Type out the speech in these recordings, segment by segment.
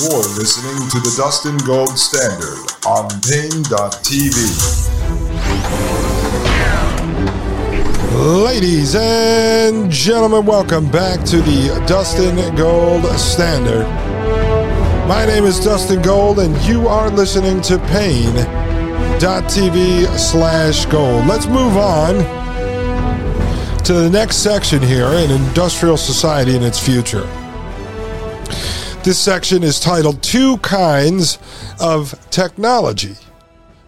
You're listening to the Dustin Gold Standard on Paine.tv. Ladies and gentlemen, welcome back to the Dustin Gold Standard. My name is Dustin Gold, and you are listening to Paine.tv slash gold. Let's move on to the next section here in Industrial Society and its Future. This section is titled Two Kinds of Technology.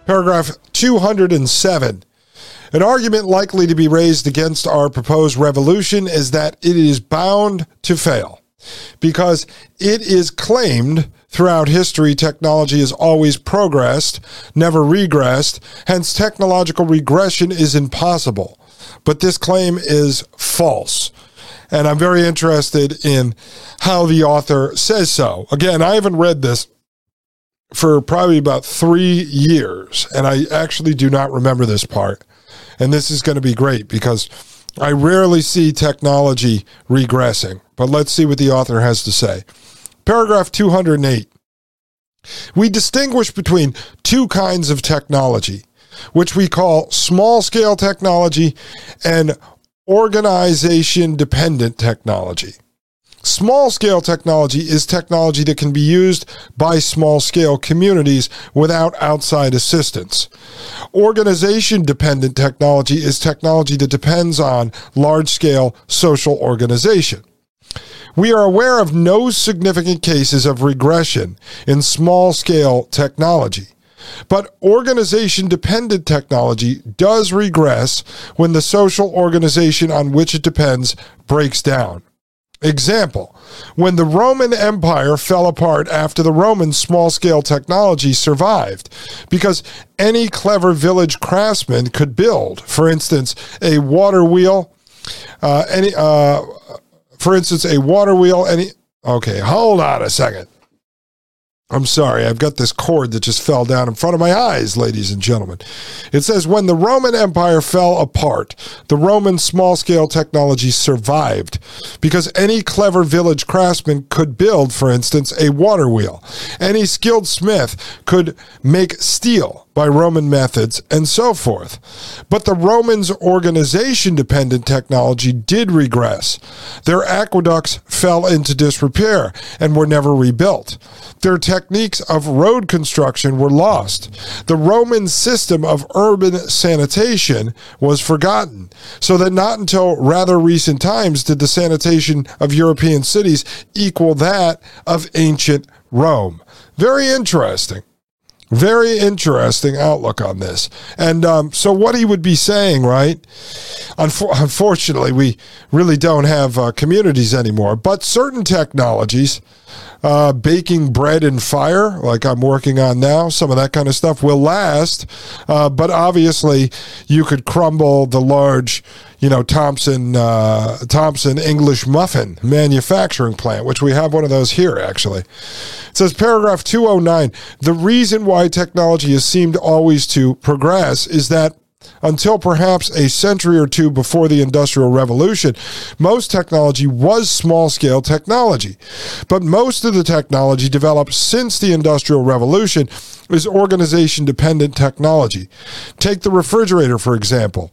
Paragraph 207. An argument likely to be raised against our proposed revolution is that it is bound to fail because it is claimed throughout history technology has always progressed, never regressed, hence technological regression is impossible. But this claim is false and I'm very interested in how the author says so. Again, I haven't read this for probably about three years, and I actually do not remember this part. And this is going to be great because I rarely see technology regressing. But let's see what the author has to say. Paragraph 208. We distinguish between two kinds of technology, which we call small scale technology and organization dependent technology. Small scale technology is technology that can be used by small scale communities without outside assistance. Organization dependent technology is technology that depends on large scale social organization. We are aware of no significant cases of regression in small scale technology. But organization dependent technology does regress when the social organization on which it depends breaks down. Example, when the Roman Empire fell apart after the Roman small scale technology survived, because any clever village craftsman could build, for instance, a water wheel, uh, any, uh, for instance, a water wheel, any, okay, hold on a second. I'm sorry, I've got this cord that just fell down in front of my eyes, ladies and gentlemen. It says when the Roman Empire fell apart, the Roman small scale technology survived because any clever village craftsman could build, for instance, a water wheel. Any skilled smith could make steel by Roman methods, and so forth. But the Romans' organization dependent technology did regress. Their aqueducts fell into disrepair and were never rebuilt. Their techniques of road construction were lost. The Roman system of urban sanitation was forgotten, so that not until rather recent times did the sanitation of European cities equal that of ancient Rome. Very interesting. Very interesting outlook on this. And um, so, what he would be saying, right? Unfor- unfortunately, we really don't have uh, communities anymore, but certain technologies, uh, baking bread in fire, like I'm working on now, some of that kind of stuff will last. Uh, but obviously, you could crumble the large, you know, Thompson uh, Thompson English muffin manufacturing plant, which we have one of those here actually. It says paragraph 209. The reason why technology has seemed always to progress is that until perhaps a century or two before the Industrial Revolution, most technology was small scale technology. But most of the technology developed since the Industrial Revolution is organization dependent technology. Take the refrigerator, for example.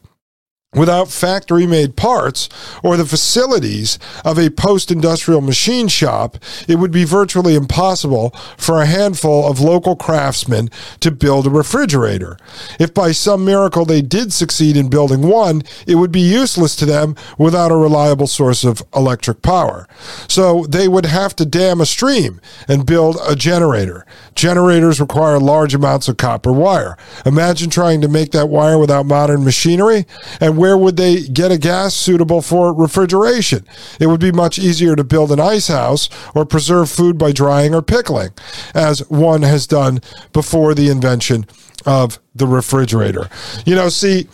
Without factory made parts or the facilities of a post industrial machine shop, it would be virtually impossible for a handful of local craftsmen to build a refrigerator. If by some miracle they did succeed in building one, it would be useless to them without a reliable source of electric power. So they would have to dam a stream and build a generator. Generators require large amounts of copper wire. Imagine trying to make that wire without modern machinery and where would they get a gas suitable for refrigeration? It would be much easier to build an ice house or preserve food by drying or pickling, as one has done before the invention of the refrigerator. You know, see,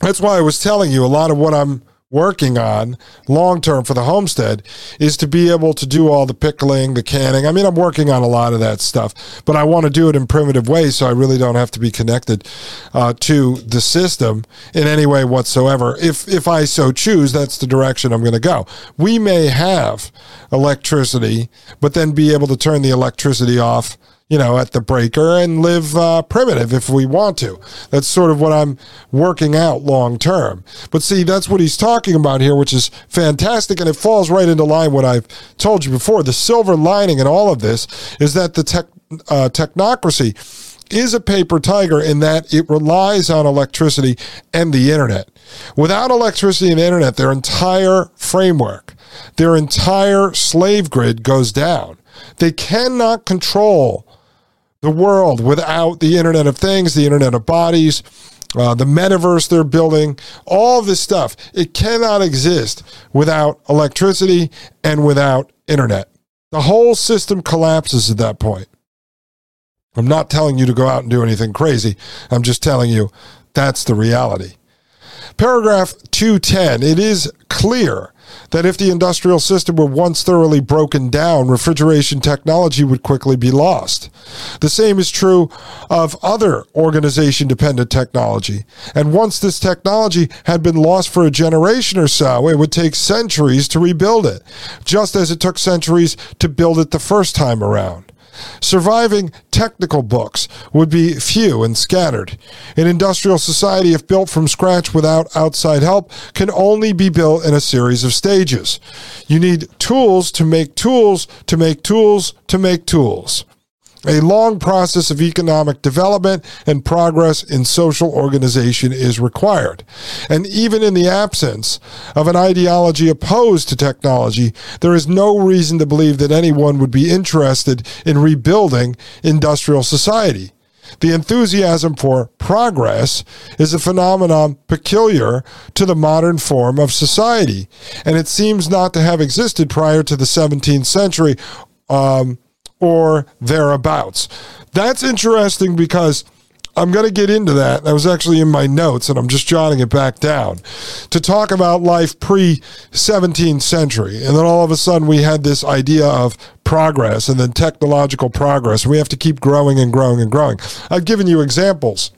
that's why I was telling you a lot of what I'm working on long term for the homestead is to be able to do all the pickling, the canning. I mean, I'm working on a lot of that stuff, but I want to do it in primitive ways so I really don't have to be connected uh, to the system in any way whatsoever. If if I so choose, that's the direction I'm going to go. We may have electricity, but then be able to turn the electricity off you know, at the breaker and live uh, primitive if we want to. That's sort of what I'm working out long term. But see, that's what he's talking about here, which is fantastic. And it falls right into line what I've told you before. The silver lining in all of this is that the tech, uh, technocracy is a paper tiger in that it relies on electricity and the internet. Without electricity and the internet, their entire framework, their entire slave grid goes down. They cannot control the world without the Internet of Things, the Internet of Bodies, uh, the metaverse they're building, all this stuff. It cannot exist without electricity and without internet. The whole system collapses at that point. I'm not telling you to go out and do anything crazy. I'm just telling you that's the reality. Paragraph 210 it is clear that if the industrial system were once thoroughly broken down, refrigeration technology would quickly be lost. The same is true of other organization dependent technology. And once this technology had been lost for a generation or so, it would take centuries to rebuild it, just as it took centuries to build it the first time around. Surviving technical books would be few and scattered. An industrial society, if built from scratch without outside help, can only be built in a series of stages. You need tools to make tools to make tools to make tools a long process of economic development and progress in social organization is required. And even in the absence of an ideology opposed to technology, there is no reason to believe that anyone would be interested in rebuilding industrial society. The enthusiasm for progress is a phenomenon peculiar to the modern form of society, and it seems not to have existed prior to the 17th century. Um, or thereabouts. That's interesting because I'm going to get into that. That was actually in my notes, and I'm just jotting it back down to talk about life pre 17th century. And then all of a sudden, we had this idea of progress and then technological progress. We have to keep growing and growing and growing. I've given you examples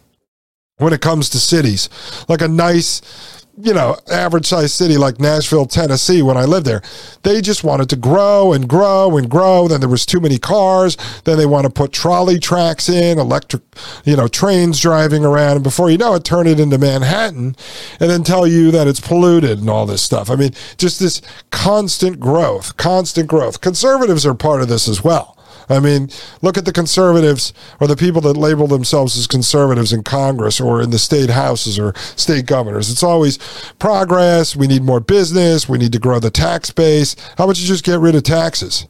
when it comes to cities, like a nice you know, average sized city like Nashville, Tennessee, when I lived there, they just wanted to grow and grow and grow. Then there was too many cars. Then they want to put trolley tracks in, electric, you know, trains driving around. And before you know it, turn it into Manhattan and then tell you that it's polluted and all this stuff. I mean, just this constant growth, constant growth. Conservatives are part of this as well. I mean, look at the conservatives or the people that label themselves as conservatives in Congress or in the state houses or state governors. It's always progress. We need more business. We need to grow the tax base. How about you just get rid of taxes?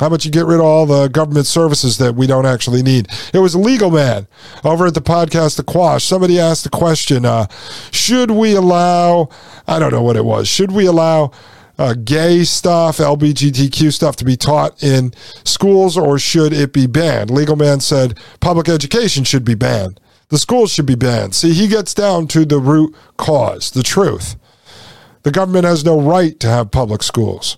How about you get rid of all the government services that we don't actually need? It was a legal man over at the podcast The Quash. Somebody asked the question uh, Should we allow, I don't know what it was, should we allow uh, gay stuff, LGBTQ stuff to be taught in schools, or should it be banned? Legal Man said public education should be banned. The schools should be banned. See, he gets down to the root cause, the truth. The government has no right to have public schools.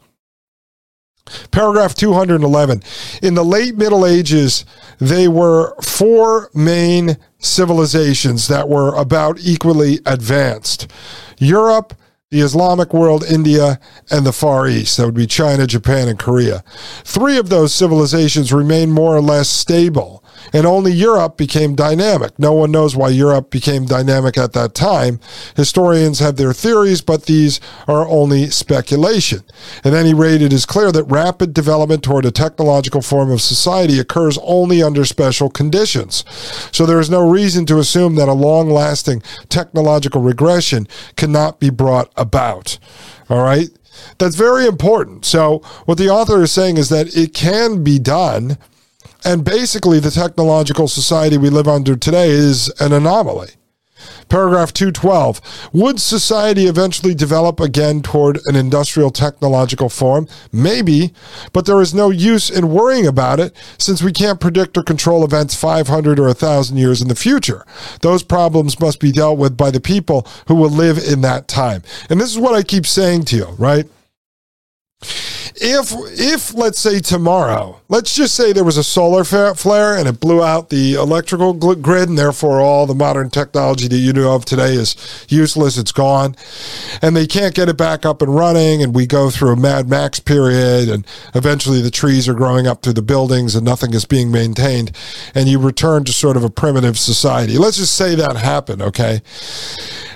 Paragraph 211. In the late Middle Ages, they were four main civilizations that were about equally advanced Europe, the Islamic world, India, and the Far East. That would be China, Japan, and Korea. Three of those civilizations remain more or less stable and only Europe became dynamic. No one knows why Europe became dynamic at that time. Historians have their theories, but these are only speculation. At any rate, it is clear that rapid development toward a technological form of society occurs only under special conditions. So there is no reason to assume that a long lasting technological regression cannot be brought about. All right? That's very important. So, what the author is saying is that it can be done and basically, the technological society we live under today is an anomaly. Paragraph 212. Would society eventually develop again toward an industrial technological form? Maybe, but there is no use in worrying about it since we can't predict or control events 500 or 1,000 years in the future. Those problems must be dealt with by the people who will live in that time. And this is what I keep saying to you, right? If if let's say tomorrow let's just say there was a solar flare and it blew out the electrical grid and therefore all the modern technology that you know of today is useless it's gone and they can't get it back up and running and we go through a mad max period and eventually the trees are growing up through the buildings and nothing is being maintained and you return to sort of a primitive society. Let's just say that happened okay?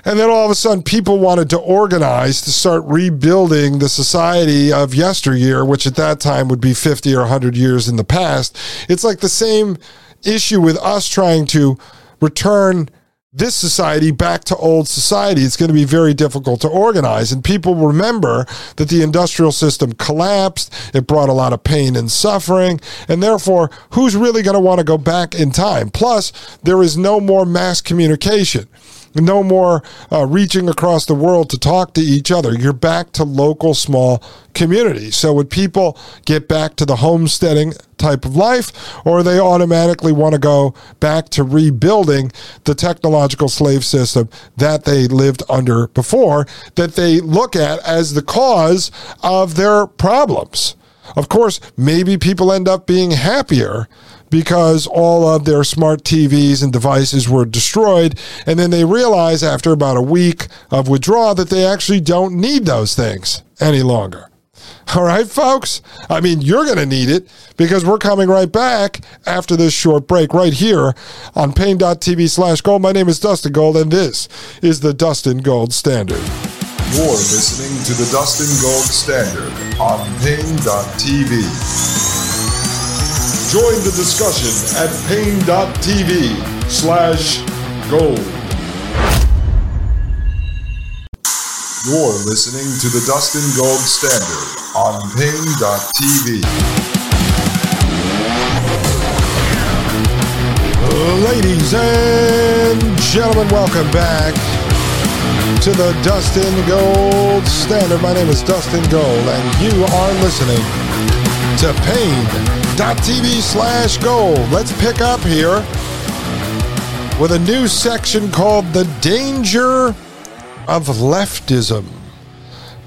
And then all of a sudden, people wanted to organize to start rebuilding the society of yesteryear, which at that time would be 50 or 100 years in the past. It's like the same issue with us trying to return this society back to old society. It's going to be very difficult to organize. And people remember that the industrial system collapsed. It brought a lot of pain and suffering. And therefore, who's really going to want to go back in time? Plus, there is no more mass communication no more uh, reaching across the world to talk to each other. You're back to local small communities. So would people get back to the homesteading type of life, or they automatically want to go back to rebuilding the technological slave system that they lived under before, that they look at as the cause of their problems? Of course, maybe people end up being happier because all of their smart TVs and devices were destroyed. And then they realize after about a week of withdrawal that they actually don't need those things any longer. All right, folks? I mean, you're going to need it because we're coming right back after this short break right here on Paine.tv slash gold. My name is Dustin Gold, and this is the Dustin Gold Standard. You're listening to the Dustin Gold Standard on Paine.tv. Join the discussion at Paine.tv slash gold. You're listening to the Dustin Gold Standard on Paine.tv. Ladies and gentlemen, welcome back to the Dustin Gold Standard. My name is Dustin Gold, and you are listening to twitch.tv slash gold. Let's pick up here with a new section called The Danger of Leftism.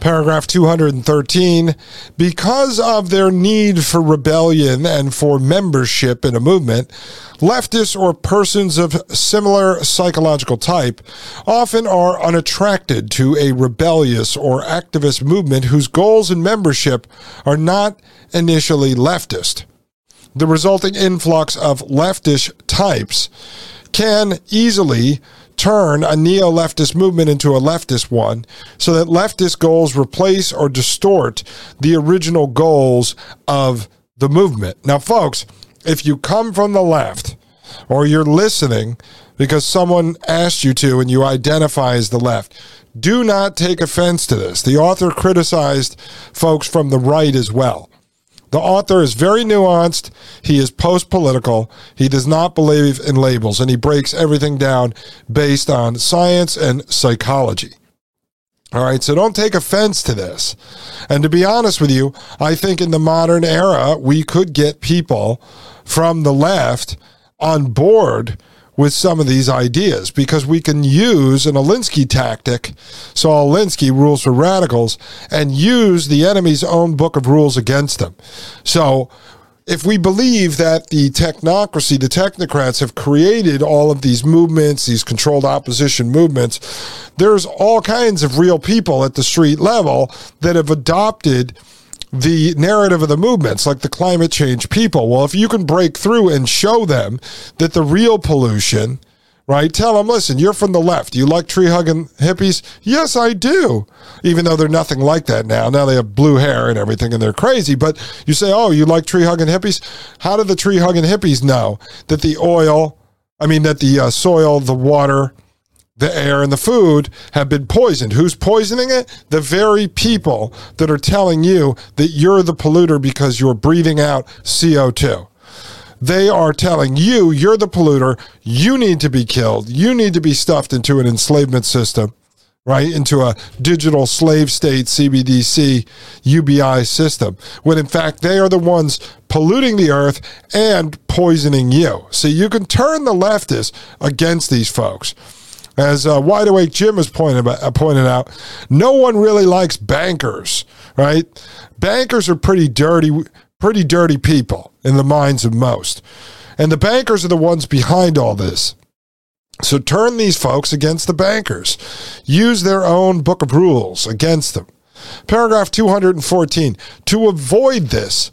Paragraph 213 Because of their need for rebellion and for membership in a movement, leftists or persons of similar psychological type often are unattracted to a rebellious or activist movement whose goals and membership are not initially leftist. The resulting influx of leftish types can easily turn a neo leftist movement into a leftist one so that leftist goals replace or distort the original goals of the movement. Now, folks, if you come from the left or you're listening because someone asked you to and you identify as the left, do not take offense to this. The author criticized folks from the right as well. The author is very nuanced. He is post political. He does not believe in labels, and he breaks everything down based on science and psychology. All right, so don't take offense to this. And to be honest with you, I think in the modern era, we could get people from the left on board with some of these ideas because we can use an Alinsky tactic. Saul Alinsky, Rules for Radicals, and use the enemy's own book of rules against them. So if we believe that the technocracy, the technocrats have created all of these movements, these controlled opposition movements, there's all kinds of real people at the street level that have adopted the narrative of the movements, like the climate change people. Well, if you can break through and show them that the real pollution, right? Tell them, listen, you're from the left. You like tree hugging hippies? Yes, I do. Even though they're nothing like that now. Now they have blue hair and everything and they're crazy. But you say, oh, you like tree hugging hippies? How do the tree hugging hippies know that the oil, I mean, that the uh, soil, the water, the air and the food have been poisoned. Who's poisoning it? The very people that are telling you that you're the polluter because you're breathing out CO2. they are telling you you're the polluter, you need to be killed, you need to be stuffed into an enslavement system right, into a digital slave state CBDC UBI system, when in fact they are the ones polluting the earth and poisoning you. So you can turn the leftists against these folks. As uh, Wide Awake Jim has pointed, uh, pointed out, no one really likes bankers, right? Bankers are pretty dirty, pretty dirty people in the minds of most. And the bankers are the ones behind all this. So turn these folks against the bankers. Use their own book of rules against them. Paragraph 214. To avoid this,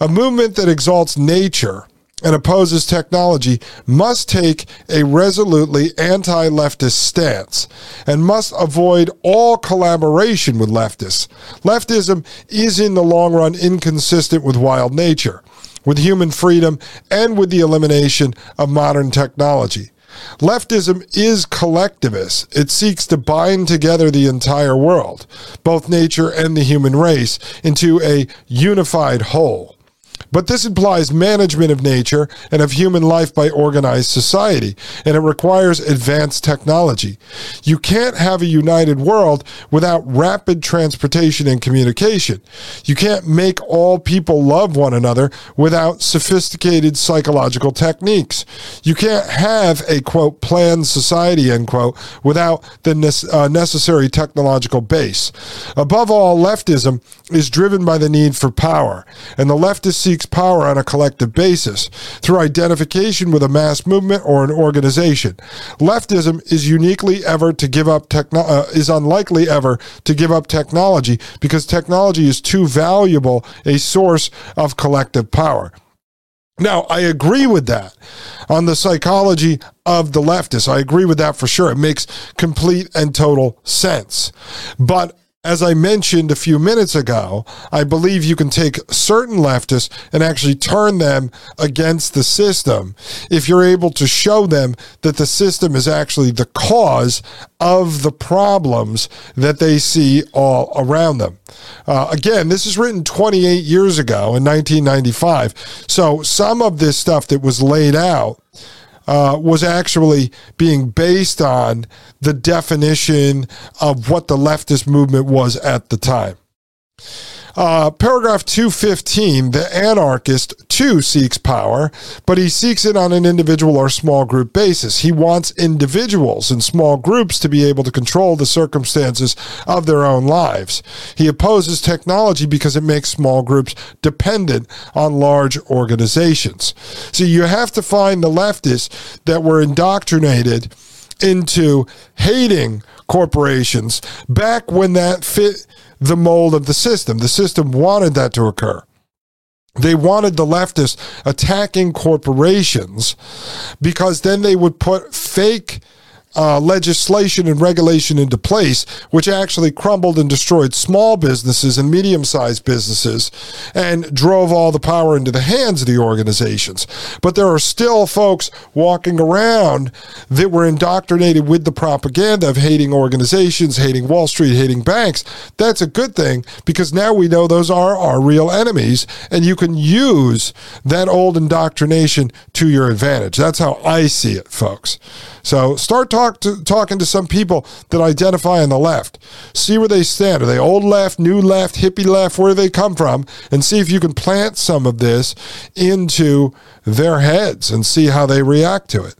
a movement that exalts nature and opposes technology must take a resolutely anti leftist stance and must avoid all collaboration with leftists. Leftism is, in the long run, inconsistent with wild nature, with human freedom, and with the elimination of modern technology. Leftism is collectivist. It seeks to bind together the entire world, both nature and the human race, into a unified whole. But this implies management of nature and of human life by organized society, and it requires advanced technology. You can't have a united world without rapid transportation and communication. You can't make all people love one another without sophisticated psychological techniques. You can't have a quote planned society end quote without the ne- uh, necessary technological base. Above all, leftism is driven by the need for power, and the leftist seeks power on a collective basis through identification with a mass movement or an organization. Leftism is uniquely ever to give up techno- uh, is unlikely ever to give up technology because technology is too valuable a source of collective power. Now, I agree with that on the psychology of the leftists. I agree with that for sure. It makes complete and total sense. But as I mentioned a few minutes ago, I believe you can take certain leftists and actually turn them against the system if you're able to show them that the system is actually the cause of the problems that they see all around them. Uh, again, this is written 28 years ago in 1995. So some of this stuff that was laid out uh, was actually being based on the definition of what the leftist movement was at the time. Uh, paragraph 215 the anarchist too seeks power, but he seeks it on an individual or small group basis. He wants individuals and small groups to be able to control the circumstances of their own lives. He opposes technology because it makes small groups dependent on large organizations. So you have to find the leftists that were indoctrinated into hating corporations back when that fit the mold of the system. The system wanted that to occur. They wanted the leftists attacking corporations because then they would put fake uh, legislation and regulation into place, which actually crumbled and destroyed small businesses and medium sized businesses and drove all the power into the hands of the organizations. But there are still folks walking around that were indoctrinated with the propaganda of hating organizations, hating Wall Street, hating banks. That's a good thing because now we know those are our real enemies and you can use that old indoctrination to your advantage. That's how I see it, folks. So start talk to, talking to some people that identify on the left. See where they stand. Are they old left, new left, hippie left? Where do they come from? And see if you can plant some of this into their heads and see how they react to it.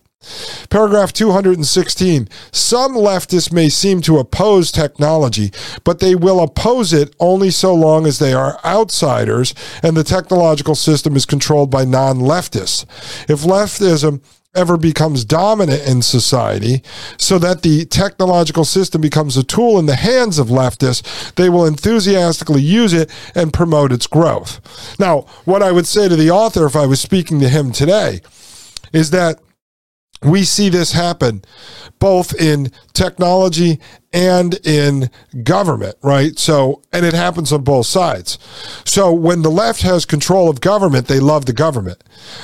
Paragraph 216. Some leftists may seem to oppose technology, but they will oppose it only so long as they are outsiders and the technological system is controlled by non leftists. If leftism ever becomes dominant in society so that the technological system becomes a tool in the hands of leftists, they will enthusiastically use it and promote its growth. Now, what I would say to the author if I was speaking to him today is that we see this happen both in technology and in government, right? So, and it happens on both sides. So, when the left has control of government, they love the government.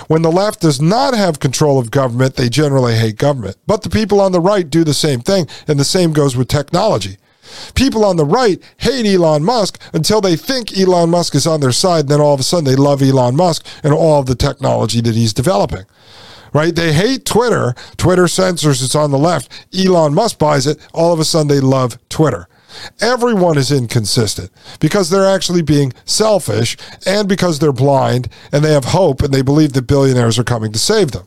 When the left does not have control of government, they generally hate government. But the people on the right do the same thing, and the same goes with technology. People on the right hate Elon Musk until they think Elon Musk is on their side. And then all of a sudden they love Elon Musk and all of the technology that he's developing. Right? They hate Twitter. Twitter censors it's on the left. Elon Musk buys it. All of a sudden they love Twitter. Everyone is inconsistent because they're actually being selfish and because they're blind and they have hope and they believe that billionaires are coming to save them.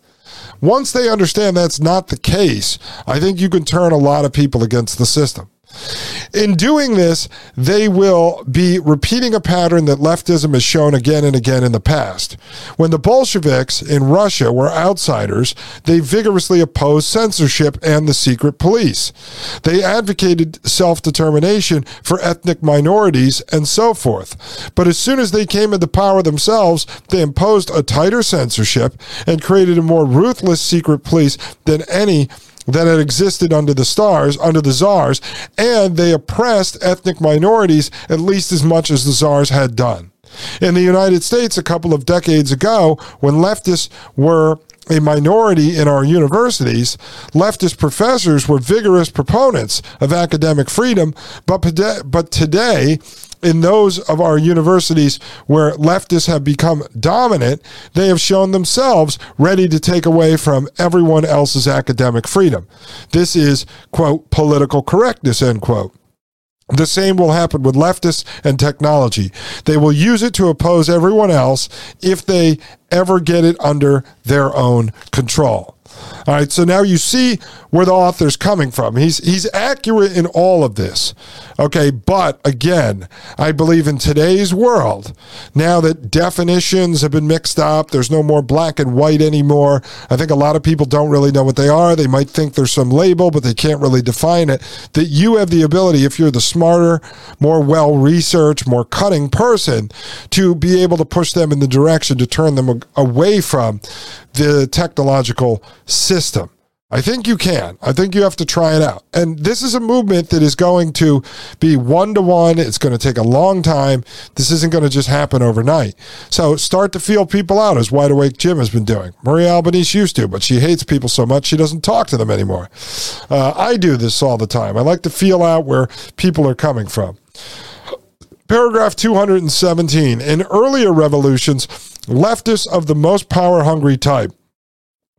Once they understand that's not the case, I think you can turn a lot of people against the system. In doing this, they will be repeating a pattern that leftism has shown again and again in the past. When the Bolsheviks in Russia were outsiders, they vigorously opposed censorship and the secret police. They advocated self determination for ethnic minorities and so forth. But as soon as they came into power themselves, they imposed a tighter censorship and created a more ruthless secret police than any that had existed under the stars, under the czars, and they oppressed ethnic minorities at least as much as the czars had done. In the United States, a couple of decades ago, when leftists were a minority in our universities, leftist professors were vigorous proponents of academic freedom, but, but today, in those of our universities where leftists have become dominant, they have shown themselves ready to take away from everyone else's academic freedom. This is, quote, political correctness, end quote. The same will happen with leftists and technology. They will use it to oppose everyone else if they ever get it under their own control. All right, so now you see where the author's coming from. He's he's accurate in all of this. Okay, but again, I believe in today's world, now that definitions have been mixed up, there's no more black and white anymore. I think a lot of people don't really know what they are. They might think there's some label, but they can't really define it. That you have the ability, if you're the smarter, more well researched, more cutting person, to be able to push them in the direction to turn them away from the technological system. I think you can. I think you have to try it out. And this is a movement that is going to be one to one. It's going to take a long time. This isn't going to just happen overnight. So start to feel people out, as Wide Awake Jim has been doing. Marie Albanese used to, but she hates people so much she doesn't talk to them anymore. Uh, I do this all the time. I like to feel out where people are coming from. Paragraph 217. In earlier revolutions, leftists of the most power hungry type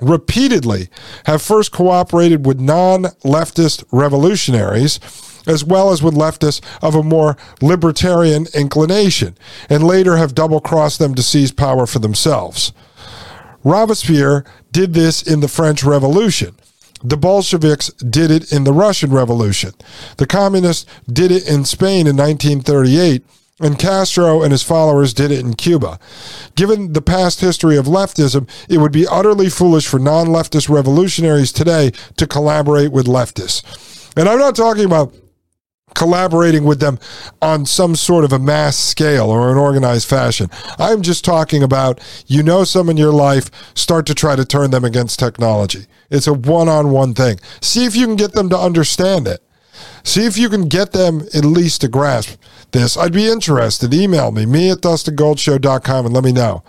repeatedly have first cooperated with non leftist revolutionaries as well as with leftists of a more libertarian inclination, and later have double crossed them to seize power for themselves. Robespierre did this in the French Revolution. The Bolsheviks did it in the Russian Revolution. The communists did it in Spain in 1938 and Castro and his followers did it in Cuba. Given the past history of leftism, it would be utterly foolish for non leftist revolutionaries today to collaborate with leftists. And I'm not talking about collaborating with them on some sort of a mass scale or an organized fashion. I'm just talking about you know some in your life, start to try to turn them against technology. It's a one on one thing. See if you can get them to understand it. See if you can get them at least to grasp this. I'd be interested. Email me, me at dustingoldshow.com, and let me know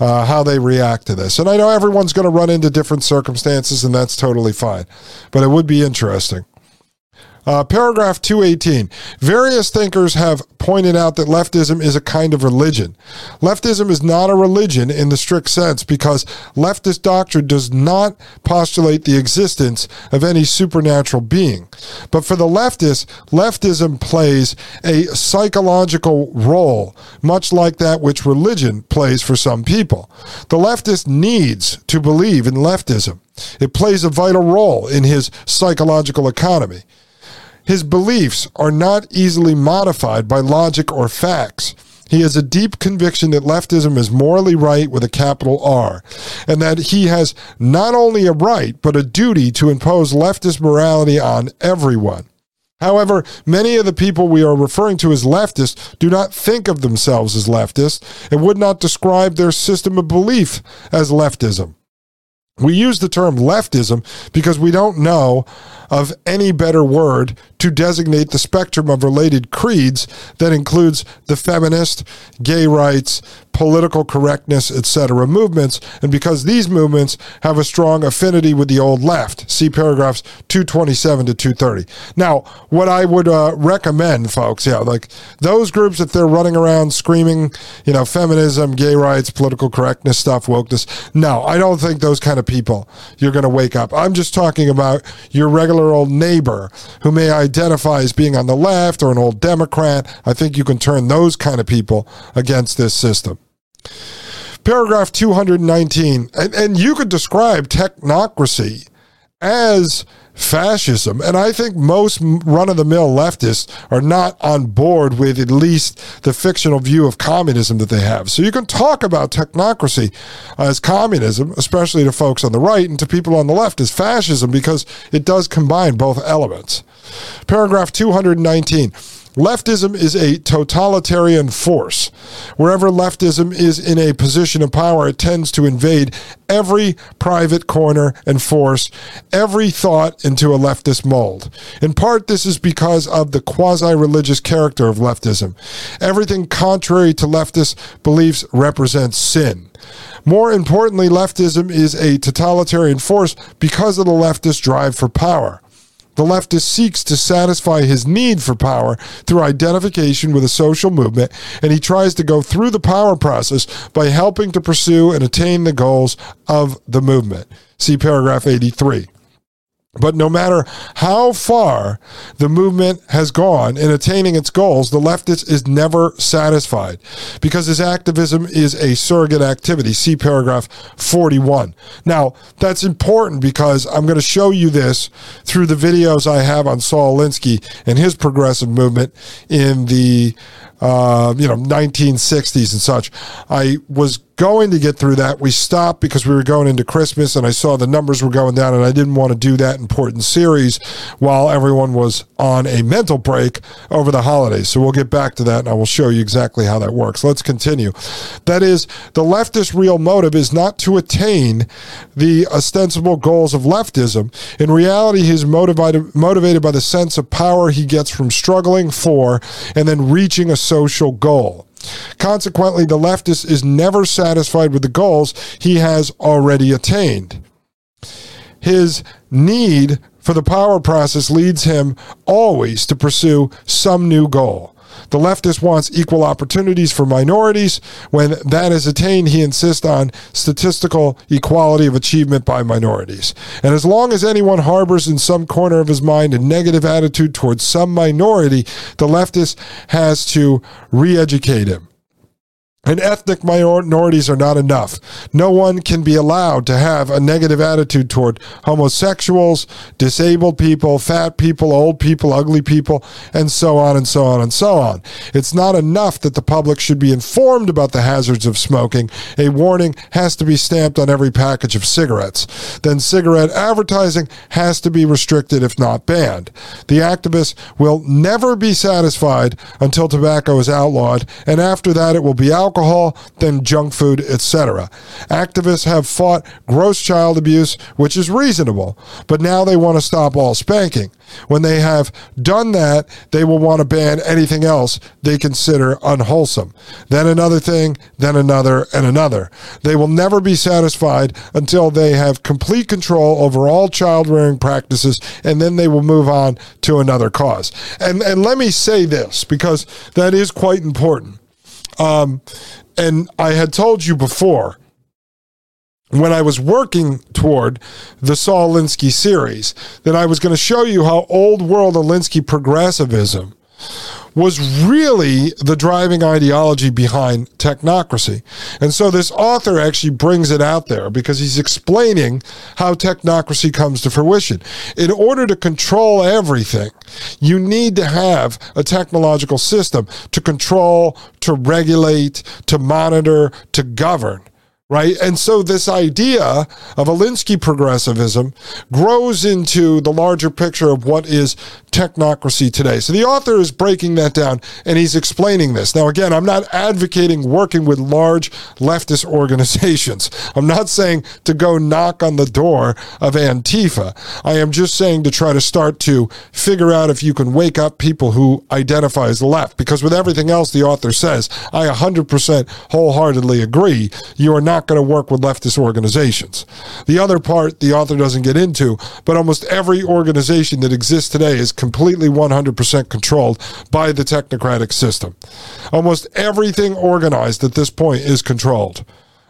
uh, how they react to this. And I know everyone's going to run into different circumstances, and that's totally fine. But it would be interesting. Uh, paragraph 218. Various thinkers have pointed out that leftism is a kind of religion. Leftism is not a religion in the strict sense because leftist doctrine does not postulate the existence of any supernatural being. But for the leftist, leftism plays a psychological role, much like that which religion plays for some people. The leftist needs to believe in leftism. It plays a vital role in his psychological economy. His beliefs are not easily modified by logic or facts. He has a deep conviction that leftism is morally right with a capital R, and that he has not only a right, but a duty to impose leftist morality on everyone. However, many of the people we are referring to as leftists do not think of themselves as leftists and would not describe their system of belief as leftism. We use the term leftism because we don't know of any better word to designate the spectrum of related creeds that includes the feminist, gay rights, political correctness, etc. movements, and because these movements have a strong affinity with the old left. See paragraphs 227 to 230. Now, what I would uh, recommend, folks, yeah, like those groups, if they're running around screaming, you know, feminism, gay rights, political correctness stuff, wokeness, no, I don't think those kind of people you're going to wake up. I'm just talking about your regular old neighbor who may identify as being on the left or an old Democrat. I think you can turn those kind of people against this system. Paragraph 219, and, and you could describe technocracy as fascism. And I think most run of the mill leftists are not on board with at least the fictional view of communism that they have. So you can talk about technocracy as communism, especially to folks on the right, and to people on the left as fascism because it does combine both elements. Paragraph 219. Leftism is a totalitarian force. Wherever leftism is in a position of power, it tends to invade every private corner and force every thought into a leftist mold. In part, this is because of the quasi religious character of leftism. Everything contrary to leftist beliefs represents sin. More importantly, leftism is a totalitarian force because of the leftist drive for power. The leftist seeks to satisfy his need for power through identification with a social movement, and he tries to go through the power process by helping to pursue and attain the goals of the movement. See paragraph 83. But no matter how far the movement has gone in attaining its goals, the leftist is never satisfied because his activism is a surrogate activity. See paragraph 41. Now, that's important because I'm going to show you this through the videos I have on Saul Alinsky and his progressive movement in the uh, you know 1960s and such. I was going to get through that. We stopped because we were going into Christmas and I saw the numbers were going down and I didn't want to do that important series while everyone was on a mental break over the holidays. So we'll get back to that and I will show you exactly how that works. Let's continue. That is, the leftist real motive is not to attain the ostensible goals of leftism. In reality, he's motivated, motivated by the sense of power he gets from struggling for and then reaching a social goal. Consequently, the leftist is never satisfied with the goals he has already attained. His need for the power process leads him always to pursue some new goal. The leftist wants equal opportunities for minorities. When that is attained, he insists on statistical equality of achievement by minorities. And as long as anyone harbors in some corner of his mind a negative attitude towards some minority, the leftist has to re educate him and ethnic minorities are not enough. No one can be allowed to have a negative attitude toward homosexuals, disabled people, fat people, old people, ugly people, and so on and so on and so on. It's not enough that the public should be informed about the hazards of smoking. A warning has to be stamped on every package of cigarettes. Then cigarette advertising has to be restricted, if not banned. The activists will never be satisfied until tobacco is outlawed, and after that, it will be alcohol alcohol, then junk food, etc. Activists have fought gross child abuse, which is reasonable, but now they want to stop all spanking. When they have done that, they will want to ban anything else they consider unwholesome. Then another thing, then another, and another. They will never be satisfied until they have complete control over all child rearing practices, and then they will move on to another cause. And, and let me say this, because that is quite important. Um, and I had told you before when I was working toward the Saul Alinsky series that I was going to show you how old world Alinsky progressivism was really the driving ideology behind technocracy. And so this author actually brings it out there because he's explaining how technocracy comes to fruition. In order to control everything, you need to have a technological system to control, to regulate, to monitor, to govern right? And so this idea of Alinsky progressivism grows into the larger picture of what is technocracy today. So the author is breaking that down and he's explaining this. Now, again, I'm not advocating working with large leftist organizations. I'm not saying to go knock on the door of Antifa. I am just saying to try to start to figure out if you can wake up people who identify as left. Because with everything else the author says, I 100% wholeheartedly agree. You are not going to work with leftist organizations. The other part the author doesn't get into, but almost every organization that exists today is completely 100% controlled by the technocratic system. Almost everything organized at this point is controlled,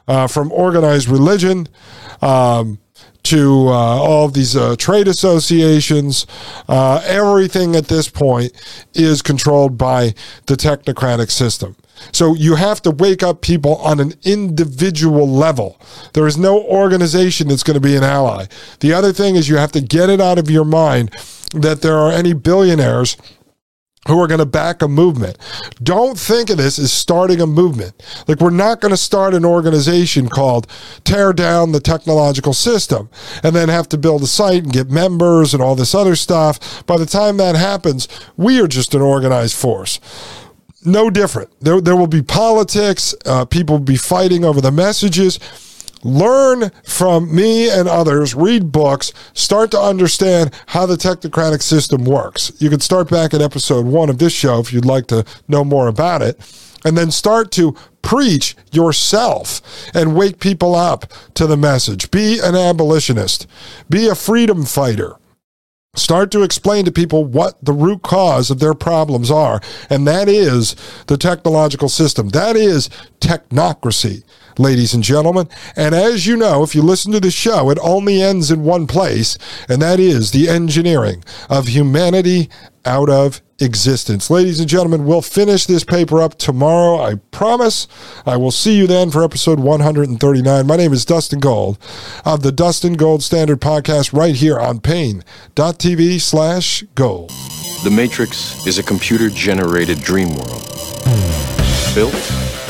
uh, from organized religion. Um, to uh, all of these uh, trade associations. Uh, everything at this point is controlled by the technocratic system. So you have to wake up people on an individual level. There is no organization that's going to be an ally. The other thing is you have to get it out of your mind that there are any billionaires who are going to back a movement. Don't think of this as starting a movement. Like, we're not going to start an organization called Tear Down the Technological System and then have to build a site and get members and all this other stuff. By the time that happens, we are just an organized force no different. There, there will be politics. Uh, people will be fighting over the messages. Learn from me and others, read books, start to understand how the technocratic system works. You can start back at episode one of this show if you'd like to know more about it, and then start to preach yourself and wake people up to the message. Be an abolitionist, be a freedom fighter. Start to explain to people what the root cause of their problems are, and that is the technological system. That is technocracy ladies and gentlemen. And as you know, if you listen to the show, it only ends in one place, and that is the engineering of humanity out of existence. Ladies and gentlemen, we'll finish this paper up tomorrow. I promise. I will see you then for episode 139. My name is Dustin Gold of the Dustin Gold Standard Podcast right here on paine.tv slash gold. The Matrix is a computer generated dream world built